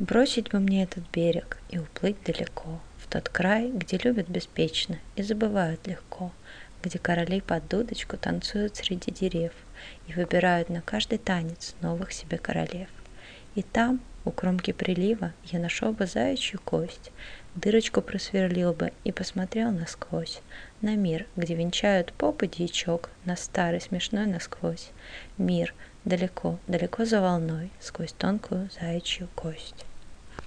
Бросить бы мне этот берег и уплыть далеко, В тот край, где любят беспечно и забывают легко, Где короли под дудочку танцуют среди дерев И выбирают на каждый танец новых себе королев. И там, у кромки прилива, я нашел бы заячью кость, Дырочку просверлил бы и посмотрел насквозь На мир, где венчают попы дьячок, На старый смешной насквозь. Мир, далеко, далеко за волной, Сквозь тонкую заячью кость.